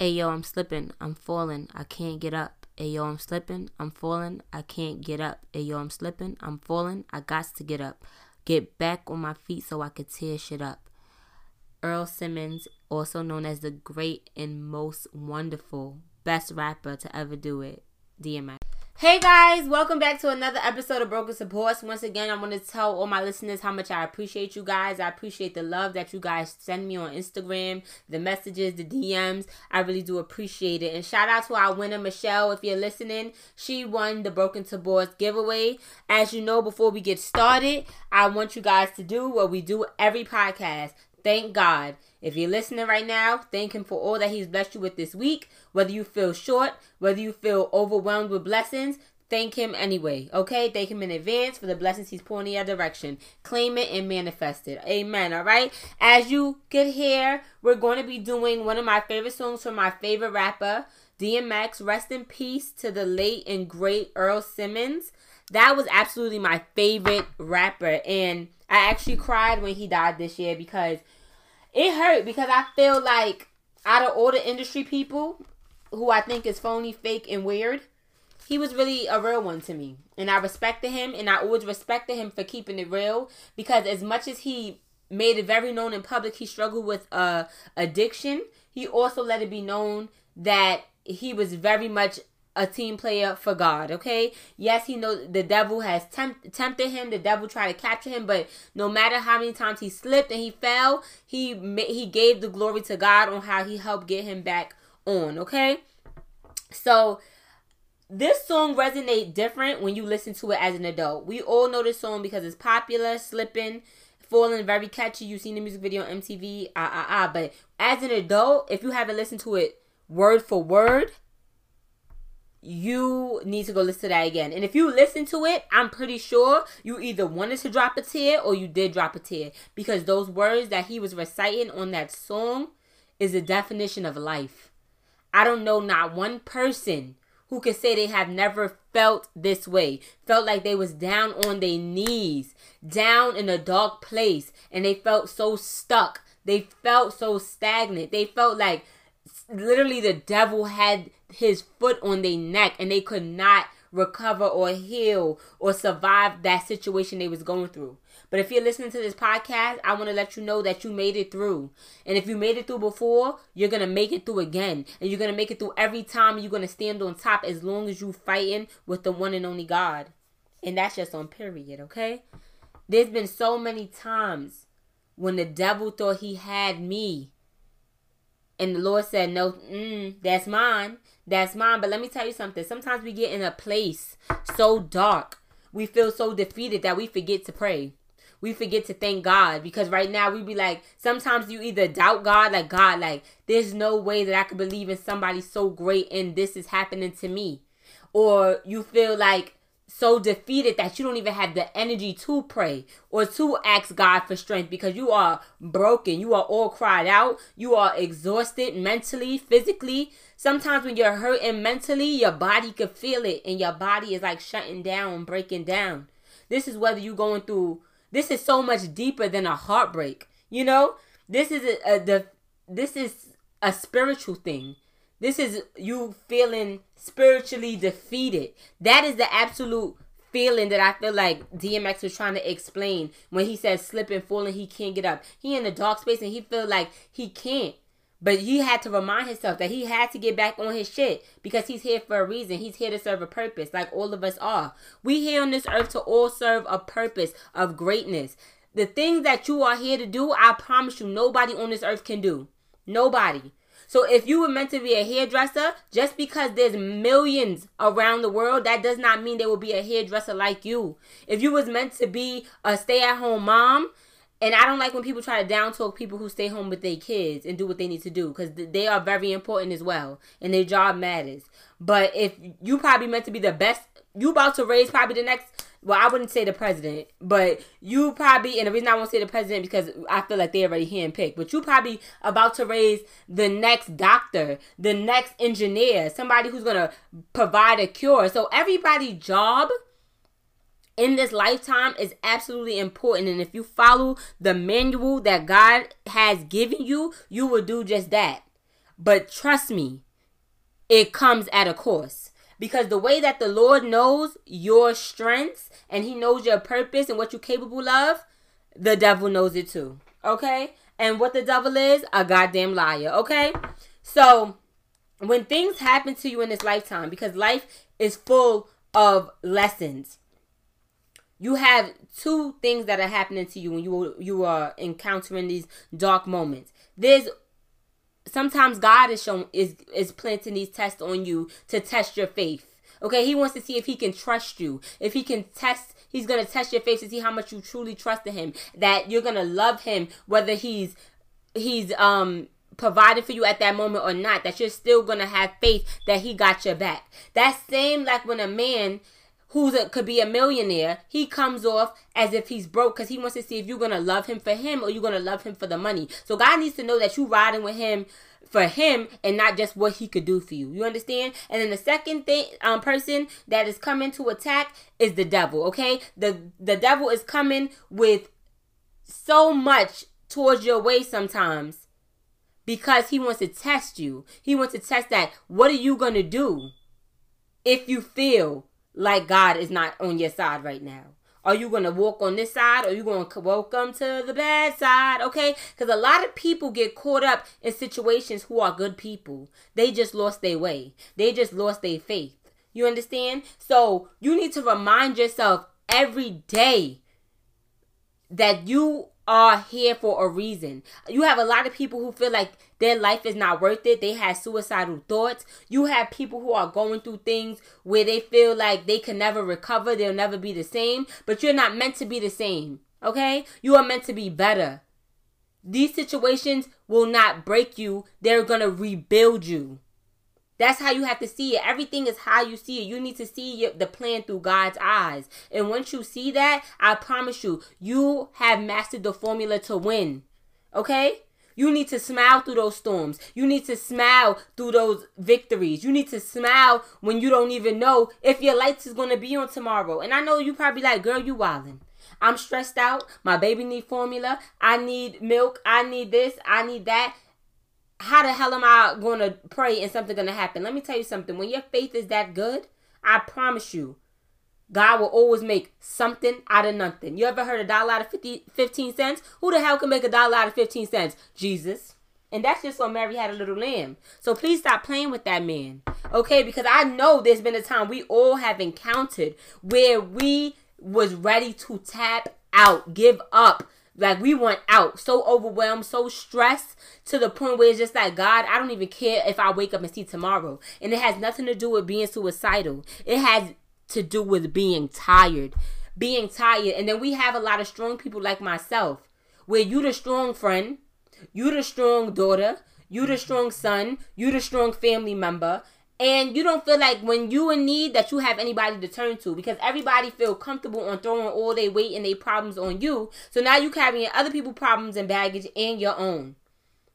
Ayo, I'm slipping, I'm falling, I can't get up. Ayo, I'm slipping, I'm falling, I can't get up. Ayo, I'm slipping, I'm falling, I got to get up. Get back on my feet so I could tear shit up. Earl Simmons, also known as the great and most wonderful, best rapper to ever do it, DMX. Hey guys, welcome back to another episode of Broken Supports. Once again, I want to tell all my listeners how much I appreciate you guys. I appreciate the love that you guys send me on Instagram, the messages, the DMs. I really do appreciate it. And shout out to our winner, Michelle, if you're listening. She won the Broken Supports giveaway. As you know, before we get started, I want you guys to do what we do every podcast. Thank God. If you're listening right now, thank Him for all that He's blessed you with this week. Whether you feel short, whether you feel overwhelmed with blessings, thank Him anyway. Okay? Thank Him in advance for the blessings He's pouring in your direction. Claim it and manifest it. Amen. All right? As you get here, we're going to be doing one of my favorite songs from my favorite rapper, DMX. Rest in peace to the late and great Earl Simmons. That was absolutely my favorite rapper. And I actually cried when he died this year because it hurt because I feel like out of all the industry people who I think is phony, fake, and weird, he was really a real one to me. And I respected him and I always respected him for keeping it real because as much as he made it very known in public he struggled with uh addiction, he also let it be known that he was very much a team player for God, okay? Yes, he knows the devil has tempt, tempted him, the devil tried to capture him, but no matter how many times he slipped and he fell, he he gave the glory to God on how he helped get him back on, okay? So this song resonate different when you listen to it as an adult. We all know this song because it's popular, slipping, falling, very catchy. You've seen the music video on MTV, ah ah ah. But as an adult, if you haven't listened to it word for word, you need to go listen to that again. And if you listen to it, I'm pretty sure you either wanted to drop a tear or you did drop a tear because those words that he was reciting on that song is the definition of life. I don't know not one person who can say they have never felt this way, felt like they was down on their knees, down in a dark place and they felt so stuck. They felt so stagnant. They felt like literally the devil had his foot on their neck and they could not recover or heal or survive that situation they was going through. But if you're listening to this podcast, I want to let you know that you made it through. And if you made it through before, you're going to make it through again. And you're going to make it through every time. You're going to stand on top as long as you're fighting with the one and only God. And that's just on period, okay? There's been so many times when the devil thought he had me and the Lord said, No, mm, that's mine. That's mine. But let me tell you something. Sometimes we get in a place so dark, we feel so defeated that we forget to pray. We forget to thank God because right now we be like, sometimes you either doubt God, like, God, like, there's no way that I could believe in somebody so great and this is happening to me. Or you feel like, so defeated that you don't even have the energy to pray or to ask God for strength because you are broken. You are all cried out. You are exhausted mentally, physically. Sometimes when you're hurting mentally, your body could feel it and your body is like shutting down, breaking down. This is whether you're going through this is so much deeper than a heartbreak. You know? This is a, a the this is a spiritual thing. This is you feeling spiritually defeated. That is the absolute feeling that I feel like DMX was trying to explain when he says slip and fall and he can't get up. He in a dark space and he feel like he can't. But he had to remind himself that he had to get back on his shit because he's here for a reason. He's here to serve a purpose, like all of us are. We here on this earth to all serve a purpose of greatness. The things that you are here to do, I promise you, nobody on this earth can do. Nobody. So if you were meant to be a hairdresser, just because there's millions around the world, that does not mean there will be a hairdresser like you. If you was meant to be a stay-at-home mom, and I don't like when people try to down talk people who stay home with their kids and do what they need to do because they are very important as well and their job matters. But if you probably meant to be the best, you about to raise probably the next well, I wouldn't say the president, but you probably, and the reason I won't say the president because I feel like they already handpicked, but you probably about to raise the next doctor, the next engineer, somebody who's gonna provide a cure. So everybody's job in this lifetime is absolutely important, and if you follow the manual that God has given you, you will do just that. But trust me, it comes at a cost. Because the way that the Lord knows your strengths and He knows your purpose and what you're capable of, the devil knows it too. Okay? And what the devil is? A goddamn liar. Okay? So, when things happen to you in this lifetime, because life is full of lessons, you have two things that are happening to you when you you are encountering these dark moments. There's sometimes God is showing is is planting these tests on you to test your faith. Okay, he wants to see if he can trust you. If he can test, he's gonna test your faith to see how much you truly trust in him. That you're gonna love him, whether he's he's um provided for you at that moment or not. That you're still gonna have faith that he got your back. That same like when a man who's a, could be a millionaire, he comes off as if he's broke because he wants to see if you're gonna love him for him or you're gonna love him for the money. So God needs to know that you're riding with him for him and not just what he could do for you. You understand? And then the second thing um person that is coming to attack is the devil, okay? The the devil is coming with so much towards your way sometimes because he wants to test you. He wants to test that what are you going to do if you feel like God is not on your side right now? Are you going to walk on this side or are you going to welcome to the bad side? Okay? Because a lot of people get caught up in situations who are good people. They just lost their way, they just lost their faith. You understand? So you need to remind yourself every day that you are here for a reason. You have a lot of people who feel like their life is not worth it. They have suicidal thoughts. You have people who are going through things where they feel like they can never recover, they'll never be the same, but you're not meant to be the same. Okay? You are meant to be better. These situations will not break you, they're to rebuild you. That's how you have to see it. Everything is how you see it. You need to see the plan through God's eyes. And once you see that, I promise you, you have mastered the formula to win. Okay? You need to smile through those storms. You need to smile through those victories. You need to smile when you don't even know if your lights is going to be on tomorrow. And I know you probably like, girl, you wildin'. I'm stressed out. My baby need formula. I need milk. I need this. I need that how the hell am I going to pray and something going to happen? Let me tell you something. When your faith is that good, I promise you, God will always make something out of nothing. You ever heard a dollar out of 50, 15 cents? Who the hell can make a dollar out of 15 cents? Jesus. And that's just when Mary had a little lamb. So please stop playing with that man. Okay? Because I know there's been a time we all have encountered where we was ready to tap out, give up, like we went out so overwhelmed, so stressed to the point where it's just like, God, I don't even care if I wake up and see tomorrow. And it has nothing to do with being suicidal. It has to do with being tired. Being tired. And then we have a lot of strong people like myself, where you the strong friend, you the strong daughter, you the mm-hmm. strong son, you the strong family member, and you don't feel like when you in need that you have anybody to turn to because everybody feel comfortable on throwing all their weight and their problems on you. So now you carrying other people's problems and baggage and your own.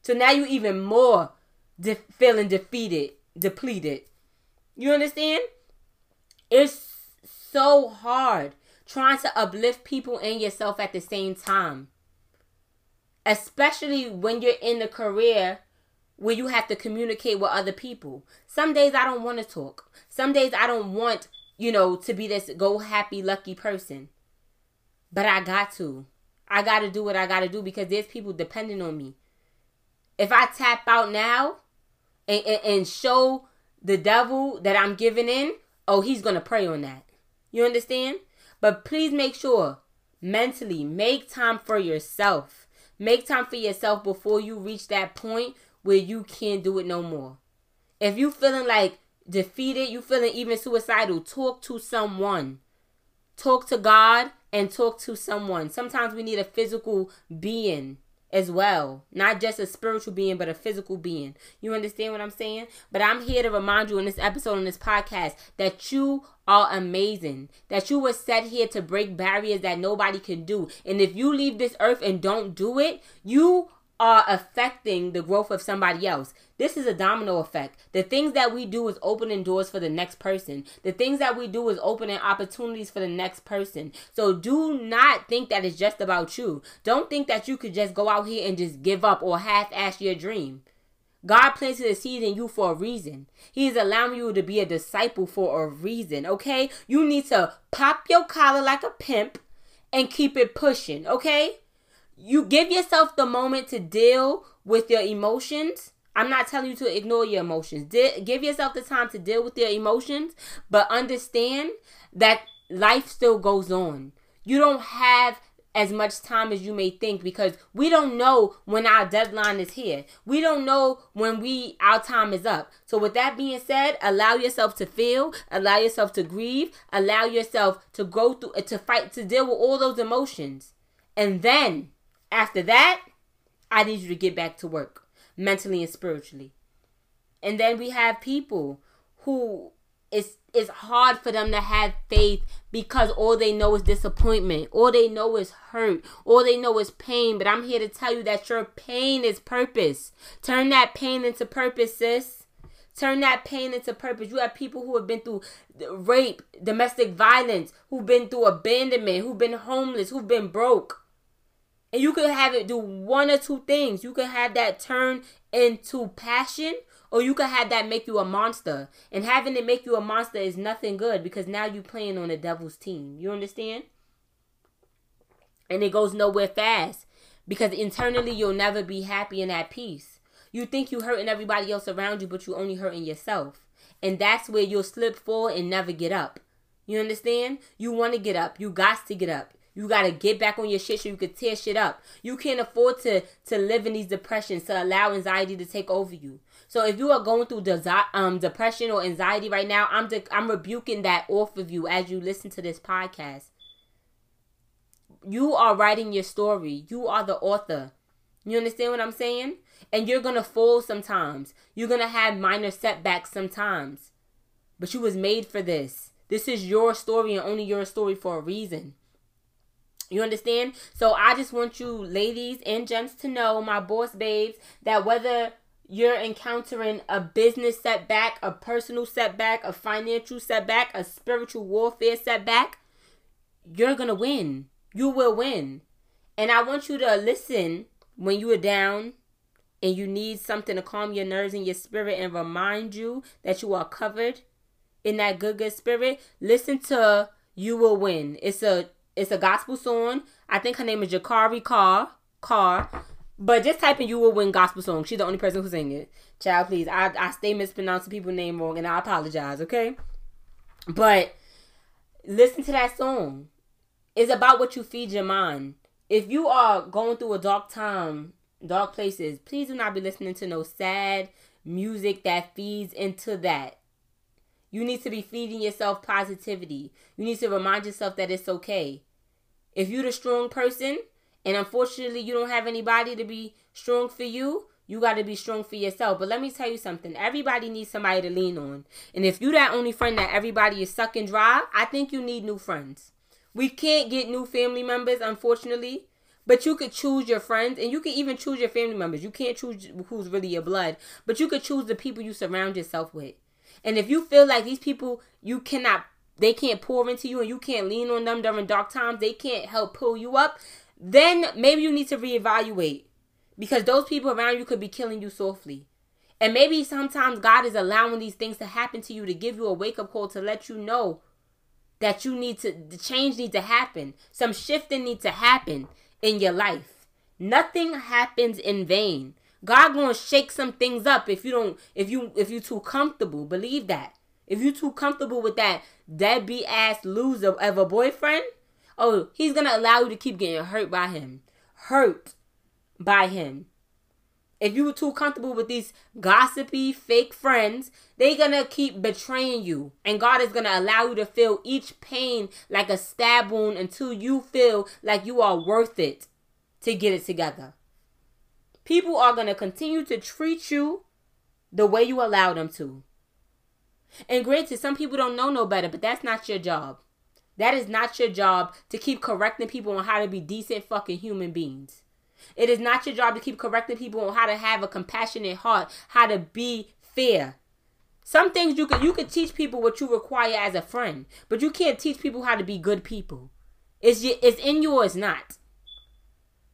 So now you even more de- feeling defeated, depleted. You understand? It's so hard trying to uplift people and yourself at the same time. Especially when you're in the career where you have to communicate with other people. Some days I don't want to talk. Some days I don't want, you know, to be this go happy, lucky person. But I got to. I got to do what I got to do because there's people depending on me. If I tap out now and, and, and show the devil that I'm giving in, oh, he's going to prey on that. You understand? But please make sure mentally make time for yourself. Make time for yourself before you reach that point where you can't do it no more. If you feeling like defeated, you feeling even suicidal, talk to someone. Talk to God and talk to someone. Sometimes we need a physical being as well. Not just a spiritual being, but a physical being. You understand what I'm saying? But I'm here to remind you in this episode, on this podcast, that you are amazing. That you were set here to break barriers that nobody can do. And if you leave this earth and don't do it, you are affecting the growth of somebody else. This is a domino effect. The things that we do is opening doors for the next person. The things that we do is opening opportunities for the next person. So do not think that it's just about you. Don't think that you could just go out here and just give up or half ass your dream. God planted a seed in you for a reason. He's allowing you to be a disciple for a reason, okay? You need to pop your collar like a pimp and keep it pushing, okay? You give yourself the moment to deal with your emotions. I'm not telling you to ignore your emotions. De- give yourself the time to deal with your emotions, but understand that life still goes on. You don't have as much time as you may think because we don't know when our deadline is here. We don't know when we our time is up. So with that being said, allow yourself to feel, allow yourself to grieve, allow yourself to go through to fight to deal with all those emotions. And then after that, I need you to get back to work mentally and spiritually. And then we have people who it's it's hard for them to have faith because all they know is disappointment. All they know is hurt. All they know is pain. But I'm here to tell you that your pain is purpose. Turn that pain into purpose, sis. Turn that pain into purpose. You have people who have been through rape, domestic violence, who've been through abandonment, who've been homeless, who've been broke. And you could have it do one or two things. You could have that turn into passion or you could have that make you a monster. And having it make you a monster is nothing good because now you're playing on the devil's team. You understand? And it goes nowhere fast because internally you'll never be happy and at peace. You think you're hurting everybody else around you, but you're only hurting yourself. And that's where you'll slip forward and never get up. You understand? You want to get up. You got to get up. You gotta get back on your shit so you can tear shit up. You can't afford to to live in these depressions to allow anxiety to take over you. So if you are going through desi- um, depression or anxiety right now, I'm de- I'm rebuking that off of you as you listen to this podcast. You are writing your story. You are the author. You understand what I'm saying? And you're gonna fall sometimes. You're gonna have minor setbacks sometimes. But you was made for this. This is your story and only your story for a reason. You understand? So I just want you ladies and gents to know, my boss babes, that whether you're encountering a business setback, a personal setback, a financial setback, a spiritual warfare setback, you're going to win. You will win. And I want you to listen when you are down and you need something to calm your nerves and your spirit and remind you that you are covered in that good good spirit. Listen to You Will Win. It's a it's a gospel song. I think her name is Jekarri Carr. Carr. But just type in "You Will Win" gospel song. She's the only person who sing it. Child, please. I I stay mispronouncing people's name wrong, and I apologize. Okay, but listen to that song. It's about what you feed your mind. If you are going through a dark time, dark places, please do not be listening to no sad music that feeds into that. You need to be feeding yourself positivity. You need to remind yourself that it's okay. If you're the strong person, and unfortunately, you don't have anybody to be strong for you. You got to be strong for yourself. But let me tell you something. Everybody needs somebody to lean on. And if you that only friend that everybody is sucking dry, I think you need new friends. We can't get new family members, unfortunately. But you could choose your friends and you can even choose your family members. You can't choose who's really your blood, but you could choose the people you surround yourself with. And if you feel like these people you cannot they can't pour into you and you can't lean on them during dark times, they can't help pull you up, then maybe you need to reevaluate because those people around you could be killing you softly. And maybe sometimes God is allowing these things to happen to you to give you a wake up call to let you know that you need to the change needs to happen. Some shifting needs to happen in your life. Nothing happens in vain. God gonna shake some things up if you don't if you if you too comfortable. Believe that. If you too comfortable with that deadbeat ass loser of a boyfriend, Oh, he's to allow you to keep getting hurt by him. Hurt by him. If you were too comfortable with these gossipy, fake friends, they're to keep betraying you. And God is to allow you to feel each pain like a stab wound until you feel like you are worth it to get it together. People are going to continue to treat you the way you allow them to. And granted, some people don't know no better, but that's not your job. That is not your job to keep correcting people on how to be decent fucking human beings. It is not your job to keep correcting people on how to have a compassionate heart, how to be fair. Some things you can you could teach people what you require as a friend, but you can't teach people how to be good people. It's it's in you or it's not.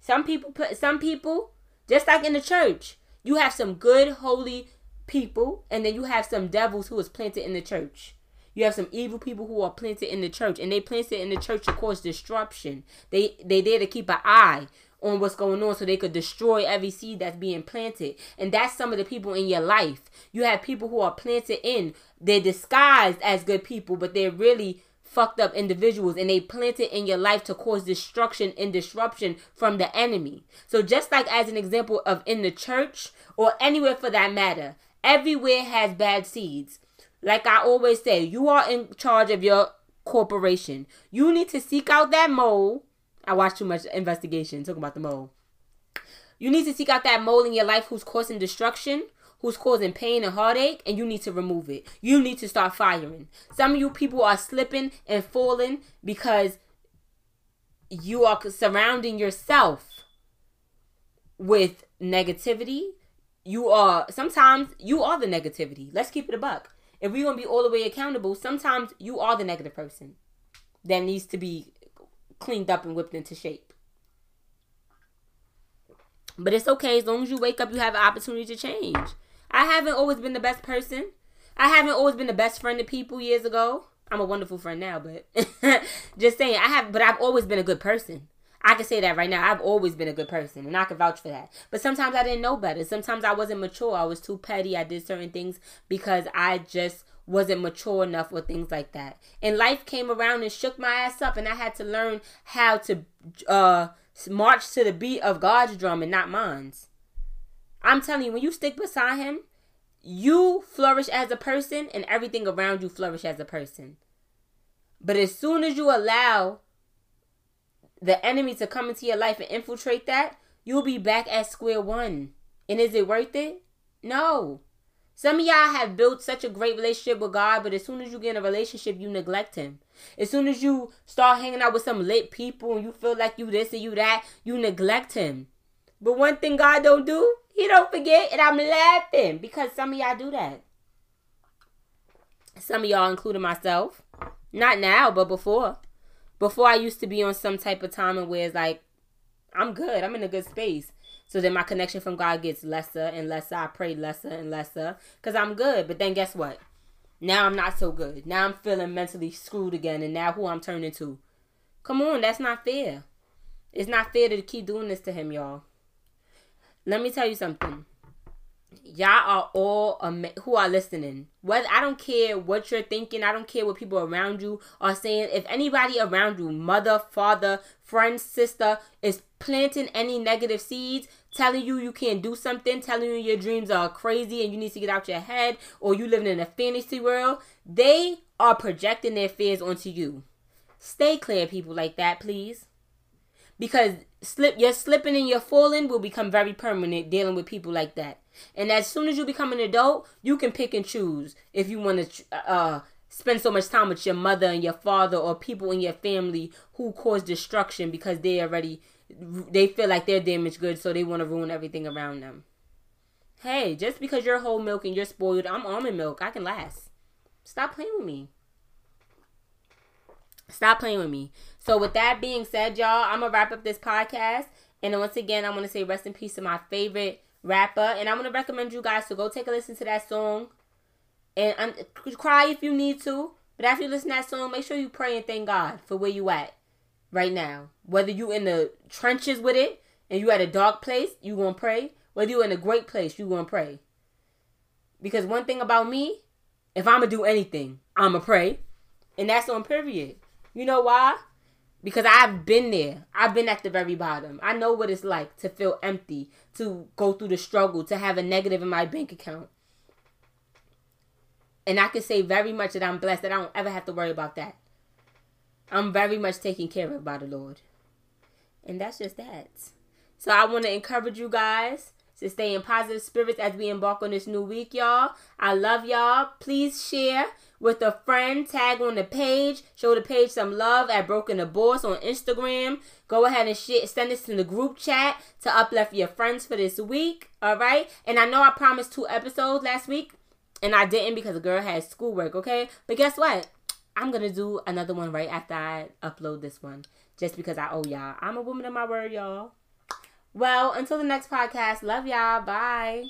Some people put some people just like in the church. You have some good, holy people, and then you have some devils who is planted in the church. You have some evil people who are planted in the church, and they planted in the church to cause disruption. They they there to keep an eye on what's going on so they could destroy every seed that's being planted. And that's some of the people in your life. You have people who are planted in, they're disguised as good people, but they're really fucked up individuals and they planted in your life to cause destruction and disruption from the enemy. So just like as an example of in the church or anywhere for that matter, everywhere has bad seeds. Like I always say, you are in charge of your corporation. You need to seek out that mole I watch too much investigation talking about the mole. You need to seek out that mole in your life who's causing destruction, who's causing pain and heartache, and you need to remove it. You need to start firing. Some of you people are slipping and falling because you are surrounding yourself with negativity. You are sometimes you are the negativity. Let's keep it a buck. If we're gonna be all the way accountable, sometimes you are the negative person that needs to be cleaned up and whipped into shape. But it's okay as long as you wake up, you have an opportunity to change. I haven't always been the best person. I haven't always been the best friend to people years ago. I'm a wonderful friend now, but just saying, I have, but I've always been a good person. I can say that right now. I've always been a good person, and I can vouch for that. But sometimes I didn't know better. Sometimes I wasn't mature. I was too petty. I did certain things because I just wasn't mature enough with things like that. And life came around and shook my ass up, and I had to learn how to uh, march to the beat of God's drum and not mine's. I'm telling you, when you stick beside Him, you flourish as a person, and everything around you flourish as a person. But as soon as you allow the enemy to come into your life and infiltrate that, you'll be back at square one. And is it worth it? No. Some of y'all have built such a great relationship with God, but as soon as you get in a relationship, you neglect Him. As soon as you start hanging out with some lit people and you feel like you this and you that, you neglect Him. But one thing God don't do, He don't forget, and I'm laughing because some of y'all do that. Some of y'all, including myself, not now, but before. Before I used to be on some type of timing where it's like, I'm good, I'm in a good space. So then my connection from God gets lesser and lesser. I pray lesser and lesser because I'm good. But then guess what? Now I'm not so good. Now I'm feeling mentally screwed again. And now who I'm turning to? Come on, that's not fair. It's not fair to keep doing this to him, y'all. Let me tell you something y'all are all ama- who are listening. Whether I don't care what you're thinking, I don't care what people around you are saying. If anybody around you, mother, father, friend, sister, is planting any negative seeds, telling you you can't do something, telling you your dreams are crazy and you need to get out your head, or you living in a fantasy world, they are projecting their fears onto you. Stay clear, people like that, please because slip your slipping and your falling will become very permanent dealing with people like that. And as soon as you become an adult, you can pick and choose if you want to uh, spend so much time with your mother and your father or people in your family who cause destruction because they already they feel like they're damaged goods, so they want to ruin everything around them. Hey, just because you're whole milk and you're spoiled, I'm almond milk. I can last. Stop playing with me. Stop playing with me. So with that being said, y'all, I'm gonna wrap up this podcast. And once again, I want to say rest in peace to my favorite rapper. And I'm gonna recommend you guys to go take a listen to that song. And cry if you need to. But after you listen to that song, make sure you pray and thank God for where you at right now. Whether you in the trenches with it and you at a dark place, you gonna pray. Whether you in a great place, you gonna pray. Because one thing about me, if I'ma do anything, I'ma pray. And that's on period. You know why? Because I've been there. I've been at the very bottom. I know what it's like to feel empty, to go through the struggle, to have a negative in my bank account. And I can say very much that I'm blessed that I don't ever have to worry about that. I'm very much taken care of by the Lord. And that's just that. So I want to encourage you guys to stay in positive spirits as we embark on this new week, y'all. I love y'all. Please share with a friend, tag on the page, show the page some love at Broken the Boss on Instagram. Go ahead and share, send this in the group chat to uplift your friends for this week. All right. And I know I promised two episodes last week, and I didn't because the girl had schoolwork. Okay. But guess what? I'm gonna do another one right after I upload this one, just because I owe y'all. I'm a woman of my word, y'all. Well, until the next podcast, love y'all. Bye.